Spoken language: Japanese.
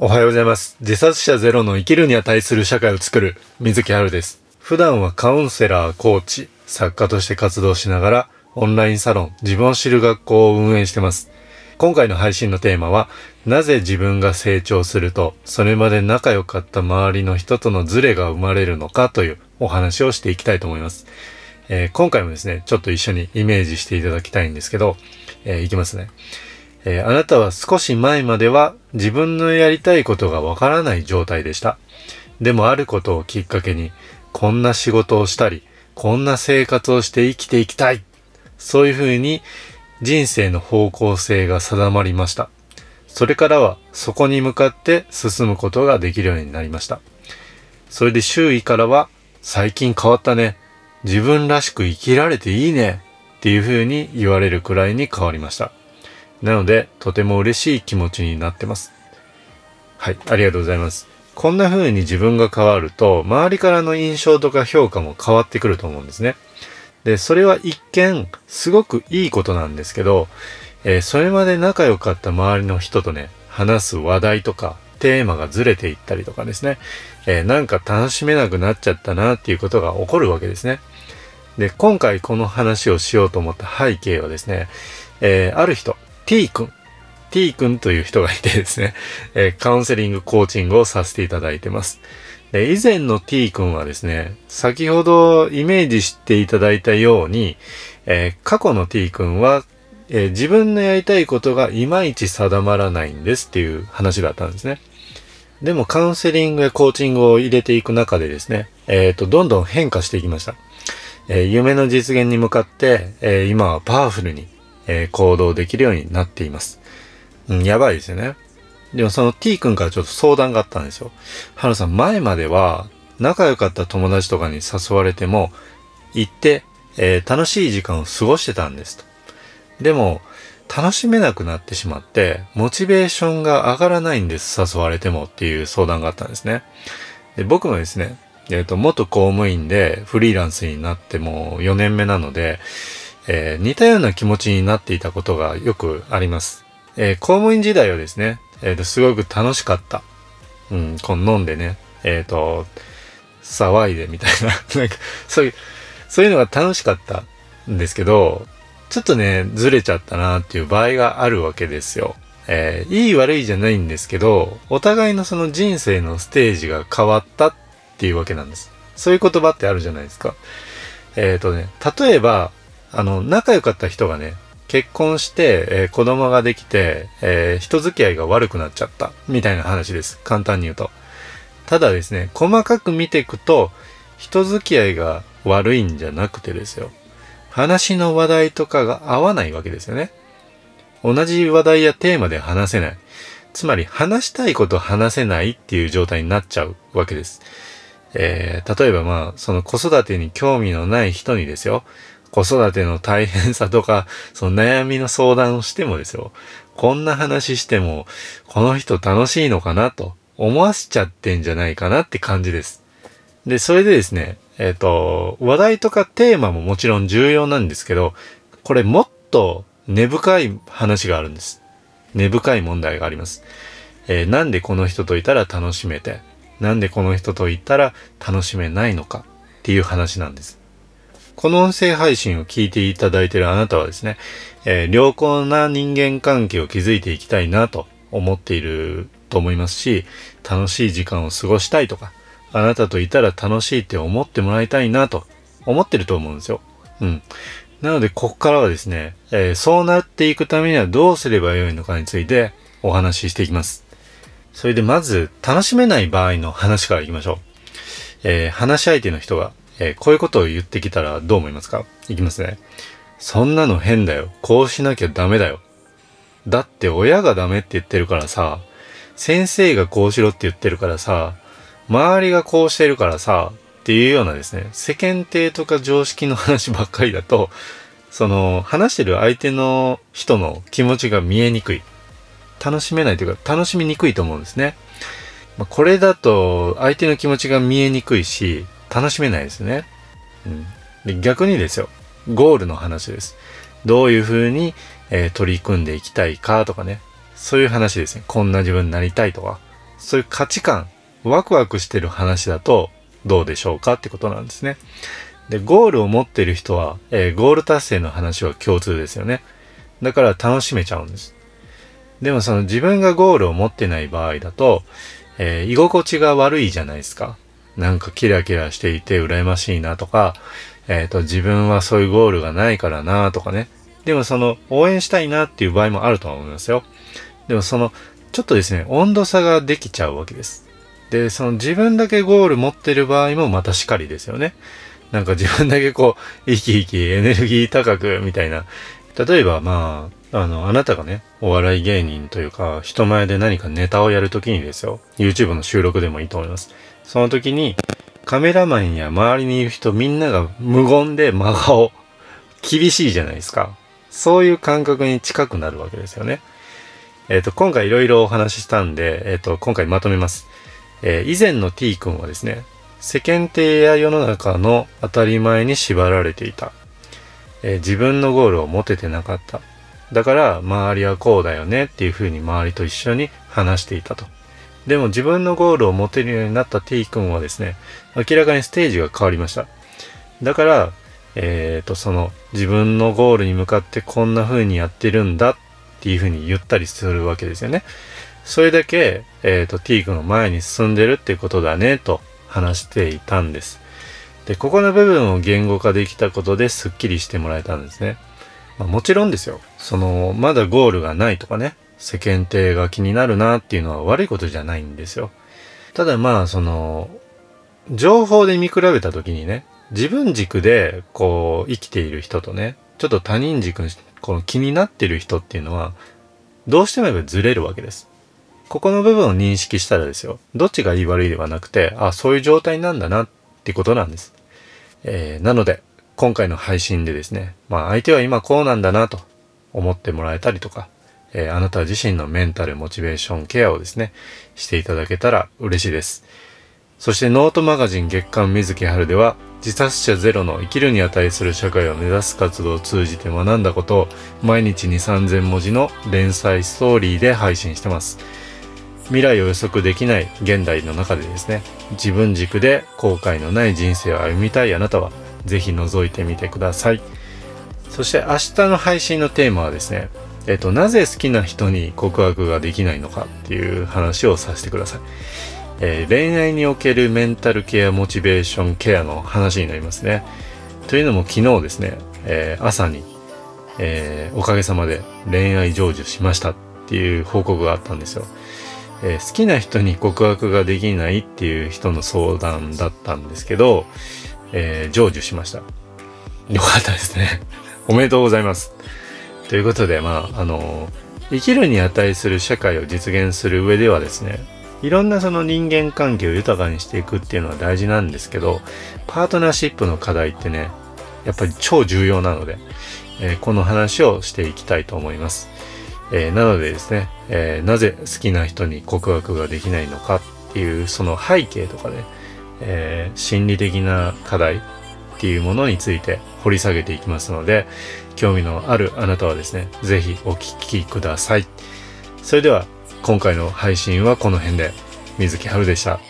おはようございます。自殺者ゼロの生きるに値する社会を作る水木春です。普段はカウンセラー、コーチ、作家として活動しながらオンラインサロン、自分を知る学校を運営してます。今回の配信のテーマは、なぜ自分が成長すると、それまで仲良かった周りの人とのズレが生まれるのかというお話をしていきたいと思います。えー今回もですね、ちょっと一緒にイメージしていただきたいんですけど、えーいきますね。えーあなたは少し前までは自分のやりたいことがわからない状態でした。でもあることをきっかけに、こんな仕事をしたり、こんな生活をして生きていきたい。そういうふうに人生の方向性が定まりました。それからはそこに向かって進むことができるようになりました。それで周囲からは、最近変わったね。自分らしく生きられていいね。っていうふうに言われるくらいに変わりました。なので、とても嬉しい気持ちになってます。はい、ありがとうございます。こんな風に自分が変わると、周りからの印象とか評価も変わってくると思うんですね。で、それは一見、すごくいいことなんですけど、えーそれまで仲良かった周りの人とね、話す話題とか、テーマがずれていったりとかですね、えーなんか楽しめなくなっちゃったなっていうことが起こるわけですね。で、今回この話をしようと思った背景はですね、えーある人、T 君、T 君という人がいてですね、えカウンセリング、コーチングをさせていただいてます。で、以前の T 君はですね、先ほどイメージしていただいたように、えー過去の T 君は、えー自分のやりたいことがいまいち定まらないんですっていう話だったんですね。でもカウンセリングやコーチングを入れていく中でですね、えっ、と、どんどん変化していきました。え夢の実現に向かって、え今はパワフルに、えー行動できるようになっています。うん、やばいですよね。でもその T 君からちょっと相談があったんですよ。ハルさん、前までは仲良かった友達とかに誘われても、行って、えー楽しい時間を過ごしてたんですと。でも、楽しめなくなってしまって、モチベーションが上がらないんです、誘われてもっていう相談があったんですね。で僕もですね、えっ、と、元公務員でフリーランスになってもう4年目なので、えー似たような気持ちになっていたことがよくあります。えー公務員時代はですね、えっ、と、すごく楽しかった。うん、この飲んでね、えっ、と、騒いでみたいな、なんか、そういう、そういうのが楽しかったんですけど、ちょっとね、ずれちゃったなっていう場合があるわけですよ。えーいい悪いじゃないんですけど、お互いのその人生のステージが変わったっていうわけなんです。そういう言葉ってあるじゃないですか。えっ、とね、例えば、あの、仲良かった人がね、結婚して、えー子供ができて、えー人付き合いが悪くなっちゃった、みたいな話です。簡単に言うと。ただですね、細かく見ていくと、人付き合いが悪いんじゃなくてですよ。話の話題とかが合わないわけですよね。同じ話題やテーマで話せない。つまり話したいこと話せないっていう状態になっちゃうわけです。えー例えばまあ、その子育てに興味のない人にですよ。子育ての大変さとか、その悩みの相談をしてもですよ。こんな話しても、この人楽しいのかなと思わせちゃってんじゃないかなって感じです。で、それでですね、えっ、と、話題とかテーマももちろん重要なんですけど、これもっと根深い話があるんです。根深い問題があります。えーなんでこの人といたら楽しめて、なんでこの人といたら楽しめないのかっていう話なんです。この音声配信を聞いていただいているあなたはですね、えー良好な人間関係を築いていきたいなと思っていると思いますし、楽しい時間を過ごしたいとか、あなたといたら楽しいって思ってもらいたいなと思ってると思うんですよ。うん。なので、ここからはですね、えーそうなっていくためにはどうすればよいのかについてお話ししていきます。それでまず、楽しめない場合の話からいきましょう。えー話し相手の人が、えーこういうことを言ってきたらどう思いますか？いきますね。そんなの変だよ。こうしなきゃダメだよ。だって親がダメって言ってるからさ、先生がこうしろって言ってるからさ、周りがこうしてるからさ、っていうようなですね、世間体とか常識の話ばっかりだと、その、話してる相手の人の気持ちが見えにくい。楽しめないというか、楽しみにくいと思うんですね。まこれだと、相手の気持ちが見えにくいし、楽しめないですね。うん。で逆にですよ、ゴールの話です。どういう風に、えー取り組んでいきたいかとかね。そういう話ですね。こんな自分になりたいとか。そういう価値観、ワクワクしてる話だとどうでしょうかってことなんですね。で、ゴールを持ってる人は、えー、ゴール達成の話は共通ですよね。だから楽しめちゃうんです。でもその自分がゴールを持ってない場合だと、えー、居心地が悪いじゃないですか。なんかキラキラしていて羨ましいなとか、えっ、ー、と、自分はそういうゴールがないからなとかね。でもその、応援したいなっていう場合もあるとは思いますよ。でもその、ちょっとですね、温度差ができちゃうわけです。で、その自分だけゴール持ってる場合もまたしかりですよね。なんか自分だけこう、生き生きエネルギー高くみたいな。例えばまあ、あの、あなたがね、お笑い芸人というか、人前で何かネタをやるときにですよ。YouTube の収録でもいいと思います。その時に、カメラマンや周りにいる人みんなが無言で真顔。厳しいじゃないですか。そういう感覚に近くなるわけですよね。えっ、ー、と、今回いろいろお話ししたんで、えっ、ー、と、今回まとめます。えー、以前の T 君はですね、世間体や世の中の当たり前に縛られていた。えー、自分のゴールを持ててなかった。だから周りはこうだよねっていうふうに周りと一緒に話していたと。でも自分のゴールを持てるようになった T 君はですね、明らかにステージが変わりました。だから、えっ、ー、と、その自分のゴールに向かってこんな風にやってるんだっていう風に言ったりするわけですよね。それだけ、えっ、ー、と、T 君の前に進んでるっていうことだね、と話していたんです。で、ここの部分を言語化できたことですっきりしてもらえたんですね。まあ、もちろんですよ。その、まだゴールがないとかね、世間体が気になるなっていうのは悪いことじゃないんですよ。ただまあ、その、情報で見比べた時にね、自分軸でこう生きている人とね、ちょっと他人軸この気になってる人っていうのは、どうしてもやっぱずれるわけです。ここの部分を認識したらですよ、どっちがいい悪いではなくて、あ、そういう状態なんだなってことなんです。えー、なので、今回の配信でですね、まあ相手は今こうなんだなと思ってもらえたりとか、えー、あなた自身のメンタルモチベーションケアをですね、していただけたら嬉しいです。そしてノートマガジン月刊水木春では自殺者ゼロの生きるに値する社会を目指す活動を通じて学んだことを毎日に3000文字の連載ストーリーで配信してます。未来を予測できない現代の中でですね、自分軸で後悔のない人生を歩みたいあなたはぜひ覗いてみてください。そして明日の配信のテーマはですね、えっと、なぜ好きな人に告白ができないのかっていう話をさせてください。えー、恋愛におけるメンタルケアモチベーションケアの話になりますね。というのも昨日ですね、えー、朝に、えー、おかげさまで恋愛成就しましたっていう報告があったんですよ。え好きな人に告白ができないっていう人の相談だったんですけど、え成就しました。よかったですね。おめでとうございます。ということで、まあ、あの生きるに値する社会を実現する上ではですね、いろんなその人間関係を豊かにしていくっていうのは大事なんですけど、パートナーシップの課題ってね、やっぱり超重要なので、えー、この話をしていきたいと思います。えー、なのでですね、えー、なぜ好きな人に告白ができないのかっていうその背景とかね、え心理的な課題っていうものについて掘り下げていきますので、興味のあるあなたはですね、ぜひお聞きください。それでは今回の配信はこの辺で、水木春でした。